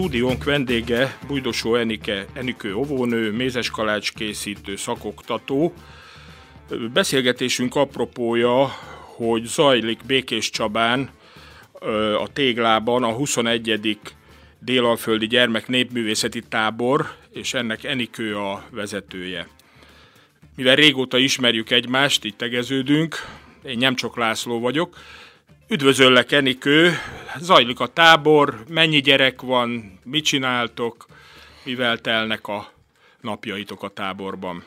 stúdiónk vendége Bújdosó Enike, Enikő óvónő, mézes kalács készítő, szakoktató. Beszélgetésünk apropója, hogy zajlik Békés Csabán a Téglában a 21. Délalföldi Gyermek Népművészeti Tábor, és ennek Enikő a vezetője. Mivel régóta ismerjük egymást, itt tegeződünk, én nem csak László vagyok, Üdvözöllek, Enikő! Zajlik a tábor, mennyi gyerek van, mit csináltok, mivel telnek a napjaitok a táborban?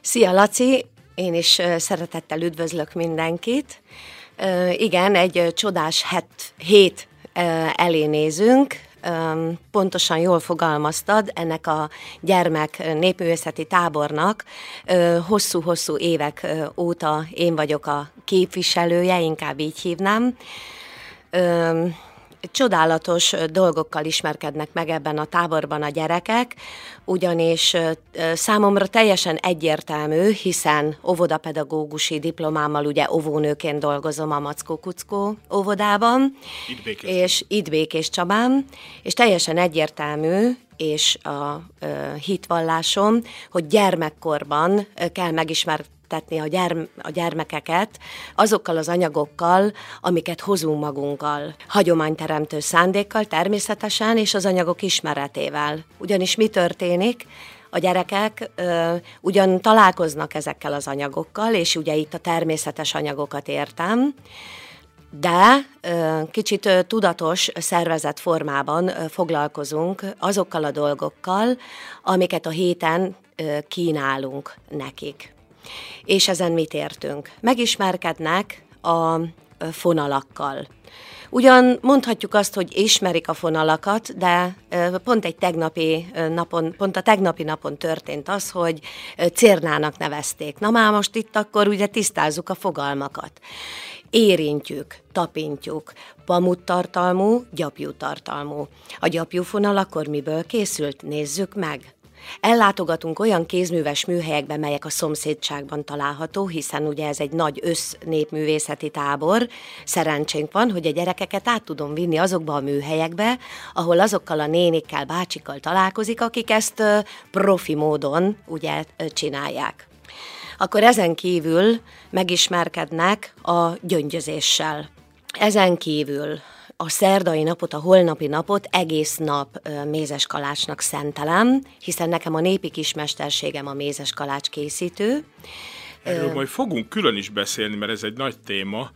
Szia, Laci! Én is szeretettel üdvözlök mindenkit. Igen, egy csodás het, hét elé nézünk, pontosan jól fogalmaztad, ennek a gyermek népművészeti tábornak hosszú-hosszú évek óta én vagyok a képviselője, inkább így hívnám csodálatos dolgokkal ismerkednek meg ebben a táborban a gyerekek, ugyanis számomra teljesen egyértelmű, hiszen óvodapedagógusi diplomámmal ugye óvónőként dolgozom a Mackó Kuckó óvodában, itt Békés. és itt Békés Csabán, és teljesen egyértelmű, és a hitvallásom, hogy gyermekkorban kell megismerni megszülettetni a, gyerm- a gyermekeket azokkal az anyagokkal, amiket hozunk magunkkal. Hagyományteremtő szándékkal természetesen, és az anyagok ismeretével. Ugyanis mi történik? a gyerekek ö, ugyan találkoznak ezekkel az anyagokkal, és ugye itt a természetes anyagokat értem, de kicsit tudatos szervezet formában foglalkozunk azokkal a dolgokkal, amiket a héten kínálunk nekik. És ezen mit értünk? Megismerkednek a fonalakkal. Ugyan mondhatjuk azt, hogy ismerik a fonalakat, de pont egy tegnapi napon, pont a tegnapi napon történt az, hogy cérnának nevezték. Na már most itt akkor ugye tisztázzuk a fogalmakat. Érintjük, tapintjuk, pamuttartalmú, gyapjútartalmú. A gyapjúfonal akkor miből készült? Nézzük meg. Ellátogatunk olyan kézműves műhelyekbe, melyek a szomszédságban található, hiszen ugye ez egy nagy össznépművészeti tábor. Szerencsénk van, hogy a gyerekeket át tudom vinni azokba a műhelyekbe, ahol azokkal a nénikkel, bácsikkal találkozik, akik ezt profi módon ugye csinálják. Akkor ezen kívül megismerkednek a gyöngyözéssel. Ezen kívül a szerdai napot, a holnapi napot egész nap mézes kalácsnak szentelem, hiszen nekem a népi kismesterségem a mézes kalács készítő. Erről majd fogunk külön is beszélni, mert ez egy nagy téma.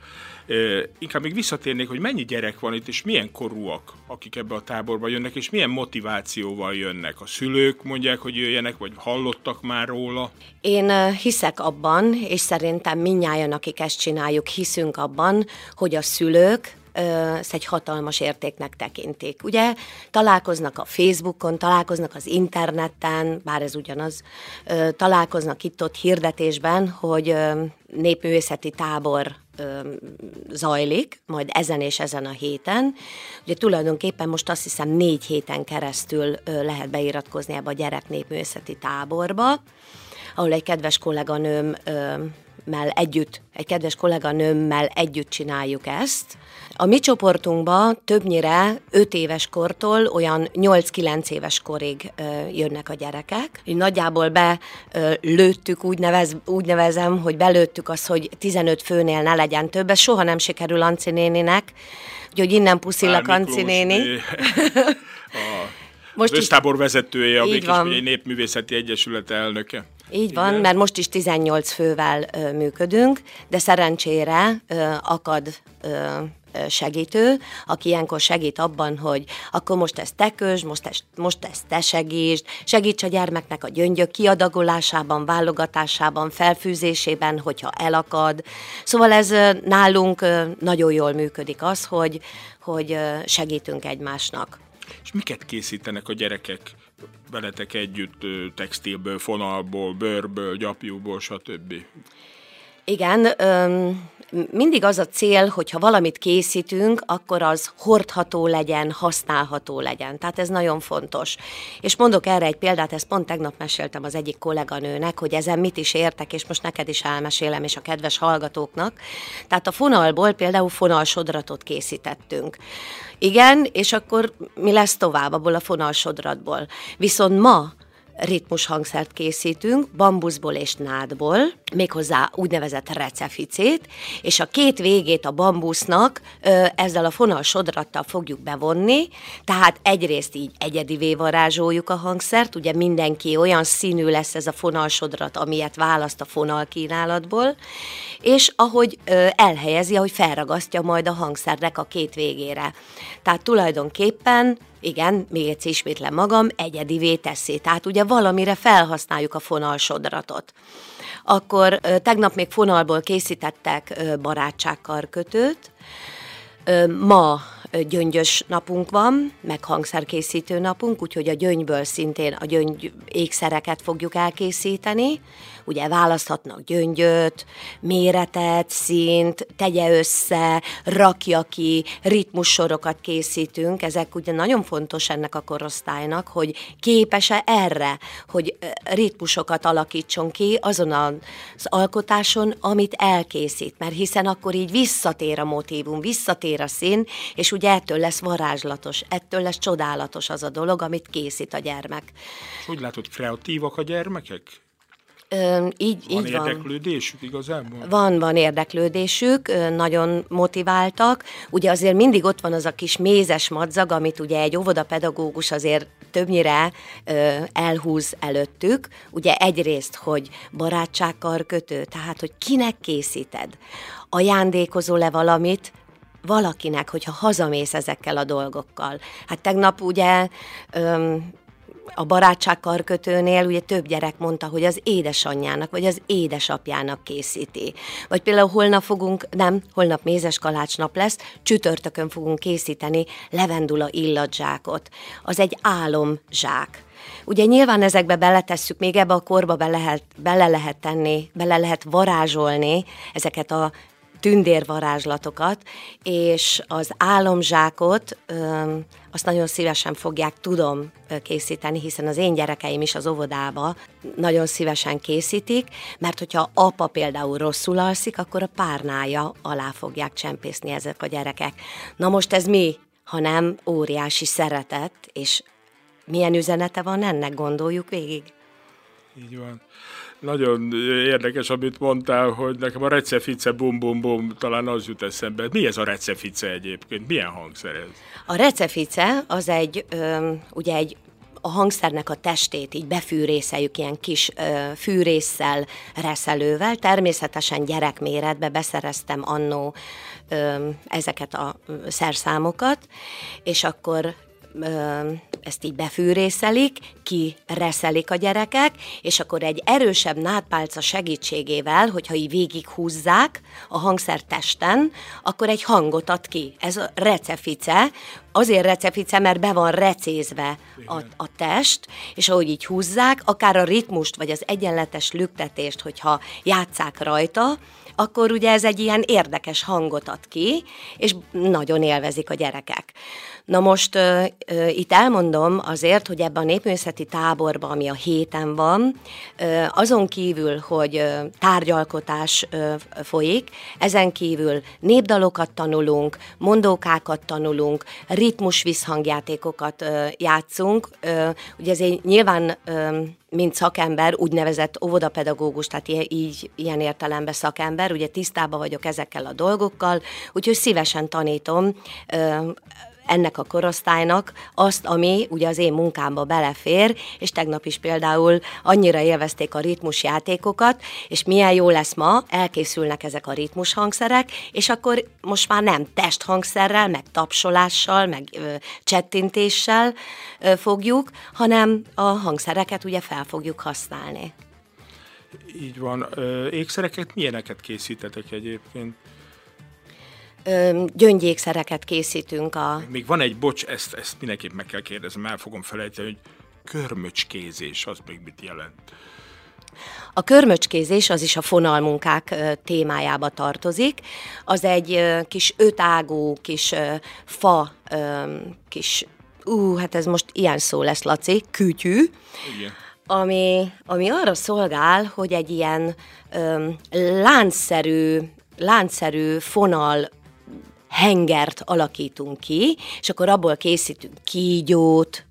Inkább még visszatérnék, hogy mennyi gyerek van itt, és milyen korúak, akik ebbe a táborba jönnek, és milyen motivációval jönnek. A szülők mondják, hogy jöjjenek, vagy hallottak már róla? Én hiszek abban, és szerintem minnyáján, akik ezt csináljuk, hiszünk abban, hogy a szülők ezt egy hatalmas értéknek tekintik. Ugye találkoznak a Facebookon, találkoznak az interneten, bár ez ugyanaz, találkoznak itt-ott hirdetésben, hogy népművészeti tábor zajlik, majd ezen és ezen a héten. Ugye tulajdonképpen most azt hiszem négy héten keresztül lehet beiratkozni ebbe a gyerek népművészeti táborba, ahol egy kedves kolléganőm mell együtt, egy kedves kolléganőmmel együtt csináljuk ezt. A mi csoportunkban többnyire 5 éves kortól olyan 8-9 éves korig jönnek a gyerekek. Így nagyjából belőttük, úgy, nevez, úgy nevezem, hogy belőttük azt, hogy 15 főnél ne legyen több. Ez soha nem sikerül Anci néninek, úgyhogy innen puszillak Anci néni. Most az össztábor vezetője, a Békés Népművészeti Egyesület elnöke. Így van, Igen. mert most is 18 fővel ö, működünk, de szerencsére ö, akad ö, segítő, aki ilyenkor segít abban, hogy akkor most ezt te közd, most ezt, most ezt te segítsd, segíts a gyermeknek a gyöngyök kiadagolásában, válogatásában, felfűzésében, hogyha elakad. Szóval ez nálunk nagyon jól működik az, hogy, hogy segítünk egymásnak. És miket készítenek a gyerekek veletek együtt textilből, fonalból, bőrből, gyapjúból, stb.? Igen, öm, mindig az a cél, hogy ha valamit készítünk, akkor az hordható legyen, használható legyen. Tehát ez nagyon fontos. És mondok erre egy példát, ezt pont tegnap meséltem az egyik kolléganőnek, hogy ezen mit is értek, és most neked is elmesélem, és a kedves hallgatóknak. Tehát a fonalból például fonalsodratot készítettünk. Igen, és akkor mi lesz tovább abból a fonalsodratból? Viszont ma ritmus hangszert készítünk, bambuszból és nádból, méghozzá úgynevezett receficét, és a két végét a bambusznak ezzel a fonalsodrattal fogjuk bevonni, tehát egyrészt így egyedivé varázsoljuk a hangszert, ugye mindenki olyan színű lesz ez a fonalsodrat, amilyet választ a fonal kínálatból, és ahogy elhelyezi, ahogy felragasztja majd a hangszernek a két végére. Tehát tulajdonképpen igen, még egyszer ismétlem magam, egyedivé teszi. Tehát ugye valamire felhasználjuk a fonalsodratot. Akkor tegnap még fonalból készítettek barátságkarkötőt, ma gyöngyös napunk van, meg hangszerkészítő napunk, úgyhogy a gyöngyből szintén a gyöngy ékszereket fogjuk elkészíteni. Ugye választhatnak gyöngyöt, méretet, szint, tegye össze, rakja ki, ritmussorokat készítünk. Ezek ugye nagyon fontos ennek a korosztálynak, hogy képes-e erre, hogy ritmusokat alakítson ki azon az alkotáson, amit elkészít. Mert hiszen akkor így visszatér a motívum, visszatér a szín, és ugye ettől lesz varázslatos, ettől lesz csodálatos az a dolog, amit készít a gyermek. És úgy látod, kreatívak a gyermekek? Ö, így, van így érdeklődésük van. igazából? Van, van érdeklődésük, nagyon motiváltak. Ugye azért mindig ott van az a kis mézes madzag, amit ugye egy óvodapedagógus azért többnyire ö, elhúz előttük. Ugye egyrészt, hogy barátságkarkötő, tehát hogy kinek készíted. Ajándékozol-e valamit, valakinek, hogyha hazamész ezekkel a dolgokkal. Hát tegnap ugye öm, a barátságkarkötőnél ugye több gyerek mondta, hogy az édesanyjának, vagy az édesapjának készíti. Vagy például holnap fogunk, nem, holnap mézes kalácsnap lesz, csütörtökön fogunk készíteni levendula illatzsákot. Az egy álomzsák. Ugye nyilván ezekbe beletesszük, még ebbe a korba be lehet, bele lehet tenni, bele lehet varázsolni ezeket a tündérvarázslatokat, és az álomzsákot azt nagyon szívesen fogják, tudom készíteni, hiszen az én gyerekeim is az óvodába nagyon szívesen készítik, mert hogyha apa például rosszul alszik, akkor a párnája alá fogják csempészni ezek a gyerekek. Na most ez mi, hanem óriási szeretet, és milyen üzenete van ennek, gondoljuk végig. Így van nagyon érdekes, amit mondtál, hogy nekem a recefice bum bum bum talán az jut eszembe. Mi ez a recefice egyébként? Milyen hangszer ez? A recefice az egy, ö, ugye egy a hangszernek a testét így befűrészeljük ilyen kis ö, fűrésszel, reszelővel. Természetesen gyerekméretbe beszereztem annó ö, ezeket a szerszámokat, és akkor ezt így befűrészelik, kireszelik a gyerekek, és akkor egy erősebb nádpálca segítségével, hogyha így végig húzzák a hangszer testen, akkor egy hangot ad ki. Ez a recefice, azért recefice, mert be van recézve a, a test, és ahogy így húzzák, akár a ritmust, vagy az egyenletes lüktetést, hogyha játszák rajta, akkor ugye ez egy ilyen érdekes hangot ad ki, és nagyon élvezik a gyerekek. Na most uh, uh, itt elmondom azért, hogy ebben a népművészeti táborban, ami a héten van, uh, azon kívül, hogy uh, tárgyalkotás uh, folyik, ezen kívül népdalokat tanulunk, mondókákat tanulunk, ritmus visszhangjátékokat uh, játszunk. Uh, ugye ezért nyilván uh, mint szakember, úgynevezett óvodapedagógus, tehát így ilyen értelemben szakember, ugye tisztában vagyok ezekkel a dolgokkal, úgyhogy szívesen tanítom ennek a korosztálynak azt, ami ugye az én munkámba belefér, és tegnap is például annyira élvezték a ritmusjátékokat, és milyen jó lesz ma, elkészülnek ezek a ritmus hangszerek, és akkor most már nem testhangszerrel, meg tapsolással, meg ö, csettintéssel ö, fogjuk, hanem a hangszereket ugye fel fogjuk használni. Így van. Ékszereket milyeneket készítetek egyébként? Gyöngyékszereket készítünk a... Még van egy, bocs, ezt, ezt mindenképp meg kell kérdezem, el fogom felejteni, hogy körmöcskézés, az még mit jelent? A körmöcskézés az is a fonalmunkák témájába tartozik. Az egy kis ötágú, kis fa, kis, ú, hát ez most ilyen szó lesz, Laci, kütyű. Igen ami, ami arra szolgál, hogy egy ilyen ö, láncszerű, láncszerű fonal hengert alakítunk ki, és akkor abból készítünk kígyót,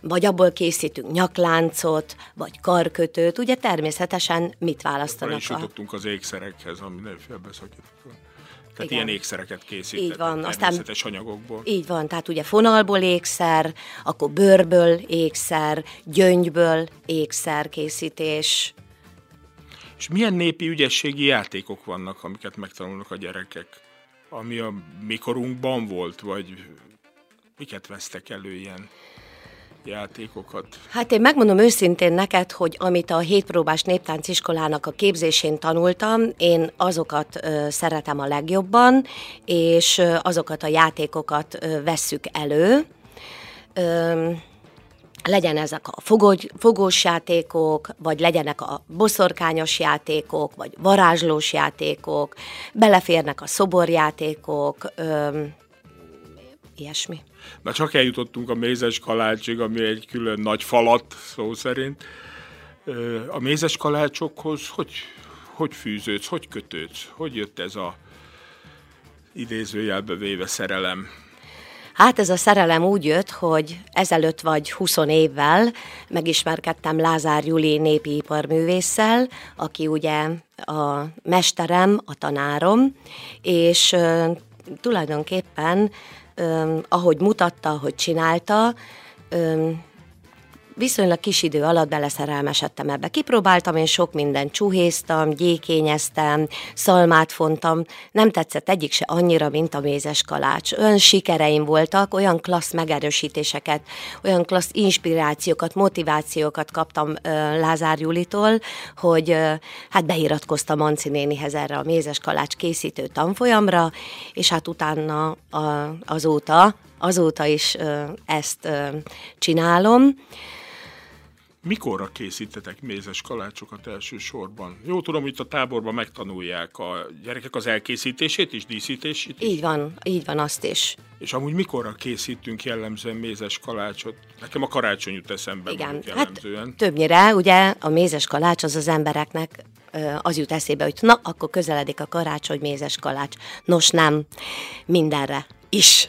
vagy abból készítünk nyakláncot, vagy karkötőt, ugye természetesen mit választanak? És jutottunk az ékszerekhez, ami nem félbeszakított. Tehát Igen. ilyen ékszereket készítettek így van. Aztán, anyagokból. Így van, tehát ugye fonalból ékszer, akkor bőrből ékszer, gyöngyből ékszer készítés. És milyen népi ügyességi játékok vannak, amiket megtanulnak a gyerekek? Ami a mikorunkban volt, vagy miket vesztek elő ilyen? játékokat? Hát én megmondom őszintén neked, hogy amit a hétpróbás néptánciskolának a képzésén tanultam, én azokat ö, szeretem a legjobban, és ö, azokat a játékokat ö, vesszük elő. Ö, legyen ezek a fogó, fogós játékok, vagy legyenek a boszorkányos játékok, vagy varázslós játékok, beleférnek a szoborjátékok, ö, ilyesmi. Na csak eljutottunk a mézes kalácsig, ami egy külön nagy falat, szó szerint. A mézes kalácsokhoz hogy, hogy fűződsz, hogy kötődsz? Hogy jött ez a idézőjelbe véve szerelem? Hát ez a szerelem úgy jött, hogy ezelőtt vagy 20 évvel megismerkedtem Lázár Juli népi iparművésszel, aki ugye a mesterem, a tanárom, és tulajdonképpen öm, ahogy mutatta, ahogy csinálta, viszonylag kis idő alatt beleszerelmesedtem ebbe. Kipróbáltam, én sok mindent csuhéztam, gyékényeztem, szalmát fontam, nem tetszett egyik se annyira, mint a mézes kalács. Olyan sikereim voltak, olyan klassz megerősítéseket, olyan klassz inspirációkat, motivációkat kaptam Lázár Julitól, hogy hát beiratkoztam Manci nénihez erre a mézes kalács készítő tanfolyamra, és hát utána azóta azóta is ezt csinálom. Mikorra készítetek mézes kalácsokat elsősorban? Jó tudom, itt a táborban megtanulják a gyerekek az elkészítését és díszítését is. Így van, így van azt is. És amúgy mikorra készítünk jellemzően mézes kalácsot? Nekem a karácsony jut eszembe Igen, hát jellemzően. Hát többnyire ugye a mézes kalács az az embereknek az jut eszébe, hogy na, akkor közeledik a karácsony, mézes kalács. Nos nem, mindenre is.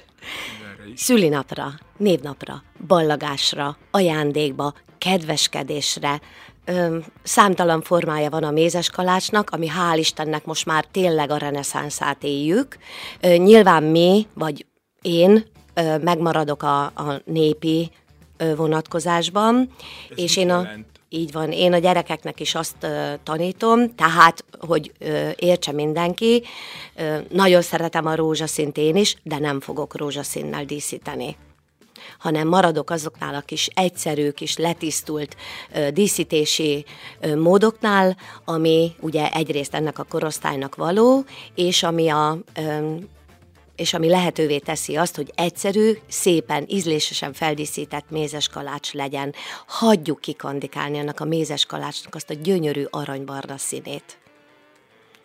Mindenre is. Szülinapra, névnapra, ballagásra, ajándékba, kedveskedésre, ö, számtalan formája van a mézes kalácsnak, ami hál' Istennek most már tényleg a reneszánszát éljük. Ö, nyilván mi, vagy én ö, megmaradok a, a népi ö, vonatkozásban, Ez és én a... Így van, én a gyerekeknek is azt ö, tanítom, tehát, hogy ö, értse mindenki, ö, nagyon szeretem a rózsaszint én is, de nem fogok rózsaszínnel díszíteni hanem maradok azoknál a kis egyszerű, kis letisztult ö, díszítési ö, módoknál, ami ugye egyrészt ennek a korosztálynak való, és ami a ö, és ami lehetővé teszi azt, hogy egyszerű, szépen, ízlésesen feldíszített mézes kalács legyen. Hagyjuk kikandikálni annak a mézes kalácsnak azt a gyönyörű aranybarna színét.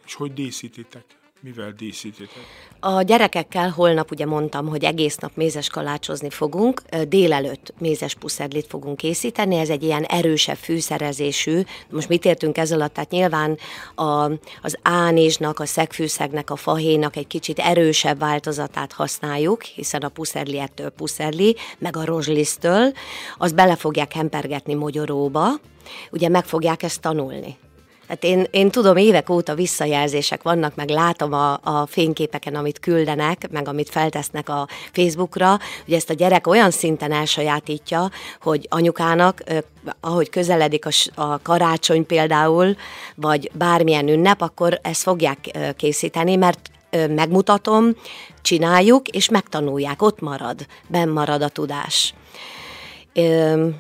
És hogy díszítitek? Mivel díszítitek? A gyerekekkel holnap ugye mondtam, hogy egész nap mézes kalácsozni fogunk, délelőtt mézes puszedlit fogunk készíteni, ez egy ilyen erősebb fűszerezésű. Most mit értünk ez alatt? Tehát nyilván a, az ánézsnak, a szegfűszegnek, a fahénak egy kicsit erősebb változatát használjuk, hiszen a puszedli ettől puszedli, meg a rozslisztől, azt bele fogják hempergetni mogyoróba, ugye meg fogják ezt tanulni. Hát én, én tudom, évek óta visszajelzések vannak, meg látom a, a fényképeken, amit küldenek, meg amit feltesznek a Facebookra, hogy ezt a gyerek olyan szinten elsajátítja, hogy anyukának, ahogy közeledik a, a karácsony például, vagy bármilyen ünnep, akkor ezt fogják készíteni, mert megmutatom, csináljuk, és megtanulják, ott marad, benn marad a tudás.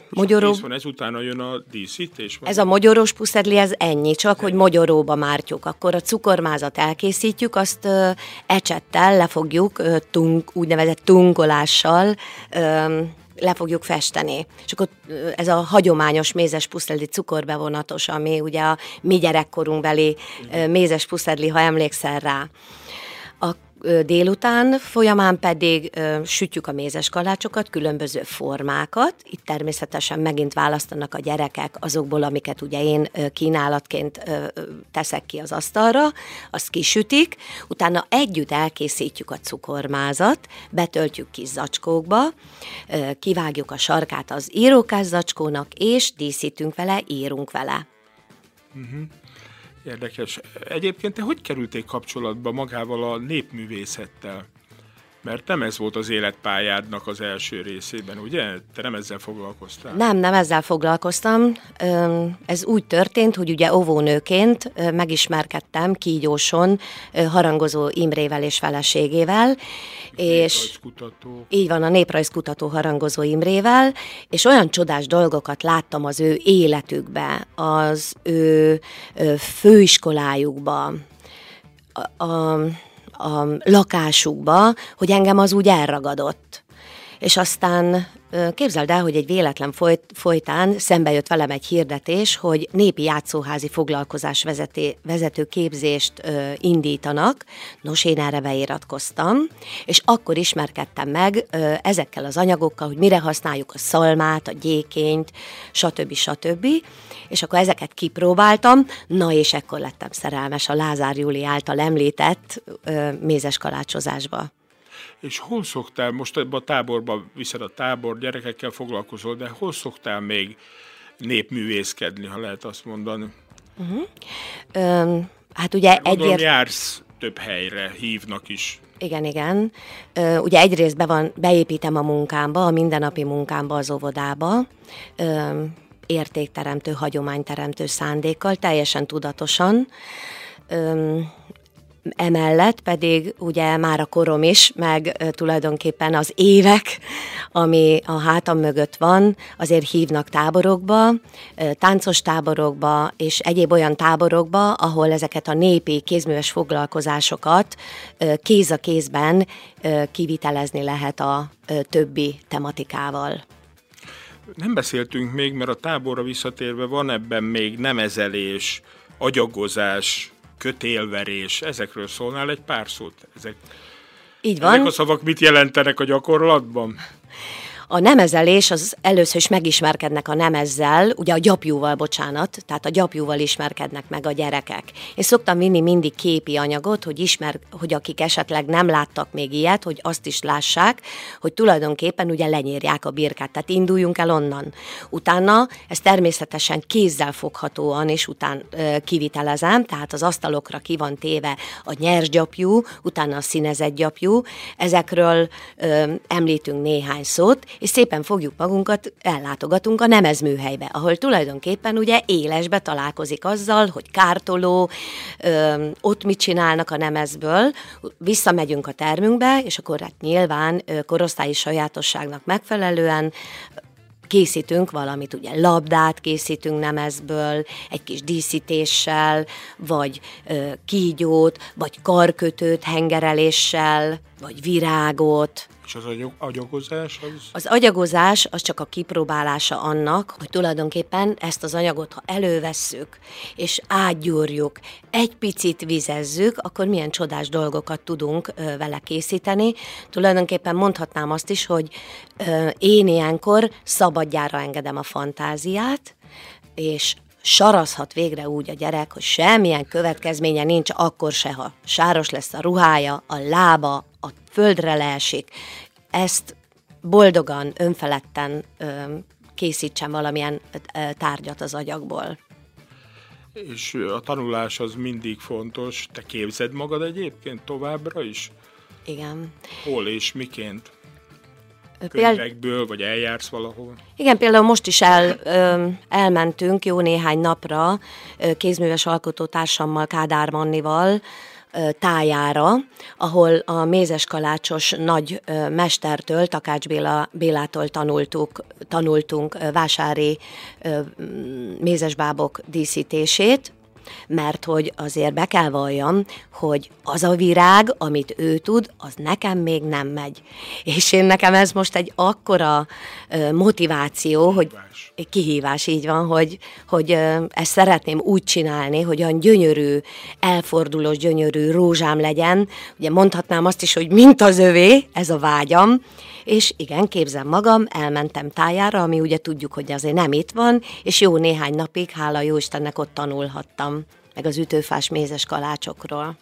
Mogyoró... van, ezután jön a díszítés? Van? Ez a mogyorós puszedli, ez ennyi, csak hogy mogyoróba mártjuk. Akkor a cukormázat elkészítjük, azt ö, ecsettel lefogjuk, ö, tunk, úgynevezett tunkolással, ö, le fogjuk festeni. És akkor ez a hagyományos mézes pusztedli cukorbevonatos, ami ugye a mi gyerekkorunkbeli mézes pusztedli, ha emlékszel rá. A délután folyamán pedig sütjük a mézes kalácsokat, különböző formákat. Itt természetesen megint választanak a gyerekek azokból, amiket ugye én kínálatként teszek ki az asztalra, azt kisütik, utána együtt elkészítjük a cukormázat, betöltjük kis zacskókba, kivágjuk a sarkát az írókás zacskónak, és díszítünk vele, írunk vele. Uh-huh. Érdekes. Egyébként te hogy kerültél kapcsolatba magával a népművészettel? Mert nem ez volt az életpályádnak az első részében, ugye? Te nem ezzel foglalkoztál? Nem, nem ezzel foglalkoztam. Ez úgy történt, hogy ugye óvónőként megismerkedtem kígyóson harangozó Imrével és feleségével. És így van, a néprajzkutató harangozó Imrével, és olyan csodás dolgokat láttam az ő életükbe, az ő főiskolájukba, a, a a lakásukba, hogy engem az úgy elragadott. És aztán Képzeld el, hogy egy véletlen folyt, folytán szembe jött velem egy hirdetés, hogy népi játszóházi foglalkozás vezeté, vezető képzést ö, indítanak. Nos, én erre beiratkoztam, és akkor ismerkedtem meg ö, ezekkel az anyagokkal, hogy mire használjuk a szalmát, a gyékényt, stb. stb. És akkor ezeket kipróbáltam, na és ekkor lettem szerelmes a Lázár Júli által említett ö, mézes kalácsozásba. És hol szoktál, most ebben a táborban viszed a tábor, gyerekekkel foglalkozol, de hol szoktál még népművészkedni, ha lehet azt mondani? Uh-huh. Öm, hát ugye egyért... jársz több helyre, hívnak is. Igen, igen. Ö, ugye egyrészt be van, beépítem a munkámba, a mindennapi munkámba, az óvodába. Ö, értékteremtő, hagyományteremtő szándékkal, teljesen tudatosan. Ö, Emellett pedig ugye már a korom is, meg tulajdonképpen az évek, ami a hátam mögött van, azért hívnak táborokba, táncos táborokba, és egyéb olyan táborokba, ahol ezeket a népi kézműves foglalkozásokat kéz a kézben kivitelezni lehet a többi tematikával. Nem beszéltünk még, mert a táborra visszatérve van ebben még nemezelés, agyagozás, kötélverés, ezekről szólnál egy pár szót? Ezek, Így van. Ezek a szavak mit jelentenek a gyakorlatban? A nemezelés az először is megismerkednek a nemezzel, ugye a gyapjúval, bocsánat, tehát a gyapjúval ismerkednek meg a gyerekek. Én szoktam vinni mindig képi anyagot, hogy ismer, hogy akik esetleg nem láttak még ilyet, hogy azt is lássák, hogy tulajdonképpen ugye lenyírják a birkát, tehát induljunk el onnan. Utána ez természetesen kézzel foghatóan, és után ö, kivitelezem, tehát az asztalokra ki van téve a nyers gyapjú, utána a színezett gyapjú. Ezekről ö, említünk néhány szót, és szépen fogjuk magunkat, ellátogatunk a nemezműhelybe, ahol tulajdonképpen ugye élesbe találkozik azzal, hogy kártoló, ö, ott mit csinálnak a nemezből, visszamegyünk a termünkbe, és akkor hát nyilván ö, korosztályi sajátosságnak megfelelően készítünk valamit, ugye labdát készítünk nemezből, egy kis díszítéssel, vagy ö, kígyót, vagy karkötőt hengereléssel, vagy virágot, és az agyagozás? Az... az agyagozás az csak a kipróbálása annak, hogy tulajdonképpen ezt az anyagot, ha elővesszük, és átgyúrjuk, egy picit vizezzük, akkor milyen csodás dolgokat tudunk ö, vele készíteni. Tulajdonképpen mondhatnám azt is, hogy ö, én ilyenkor szabadjára engedem a fantáziát, és sarazhat végre úgy a gyerek, hogy semmilyen következménye nincs, akkor se, ha sáros lesz a ruhája, a lába, a földre leesik. Ezt boldogan, önfeledten ö, készítsen valamilyen ö, tárgyat az agyakból. És a tanulás az mindig fontos. Te képzed magad egyébként továbbra is? Igen. Hol és miként? Könyvekből, vagy eljársz valahol? Igen, például most is el, elmentünk jó néhány napra kézműves alkotótársammal, Kádár Mannival, tájára, ahol a mézes kalácsos nagy mestertől, Takács Béla, Bélától tanultuk, tanultunk vásári mézesbábok díszítését, mert hogy azért be kell valljam, hogy az a virág, amit ő tud, az nekem még nem megy. És én nekem ez most egy akkora motiváció, hogy kihívás, így van, hogy, hogy ezt szeretném úgy csinálni, hogy olyan gyönyörű, elfordulós, gyönyörű rózsám legyen. Ugye mondhatnám azt is, hogy mint az övé, ez a vágyam, és igen, képzem magam, elmentem tájára, ami ugye tudjuk, hogy azért nem itt van, és jó néhány napig, hála jó Istennek ott tanulhattam, meg az ütőfás mézes kalácsokról.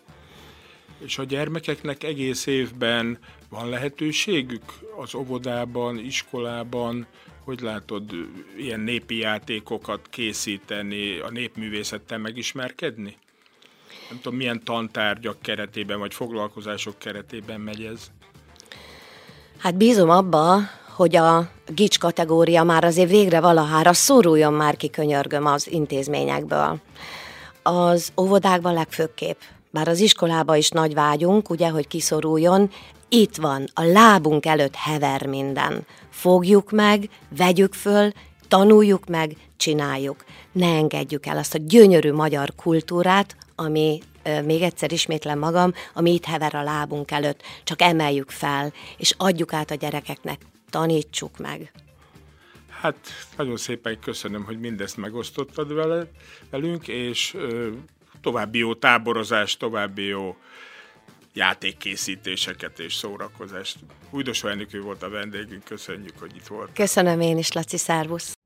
És a gyermekeknek egész évben van lehetőségük az óvodában, iskolában, hogy látod, ilyen népi játékokat készíteni, a népművészettel megismerkedni? Nem tudom, milyen tantárgyak keretében, vagy foglalkozások keretében megy ez? Hát bízom abba, hogy a gics kategória már azért végre valahára szoruljon már ki, könyörgöm az intézményekből. Az óvodákban legfőképp, bár az iskolába is nagy vágyunk, ugye, hogy kiszoruljon, itt van, a lábunk előtt hever minden. Fogjuk meg, vegyük föl, tanuljuk meg, csináljuk. Ne engedjük el azt a gyönyörű magyar kultúrát, ami még egyszer ismétlem magam, ami itt hever a lábunk előtt, csak emeljük fel, és adjuk át a gyerekeknek, tanítsuk meg. Hát nagyon szépen köszönöm, hogy mindezt megosztottad vele, velünk, és ö, további jó táborozást, további jó játékkészítéseket és szórakozást. Újdosó Enikő volt a vendégünk, köszönjük, hogy itt volt. Köszönöm én is, Laci, szervusz!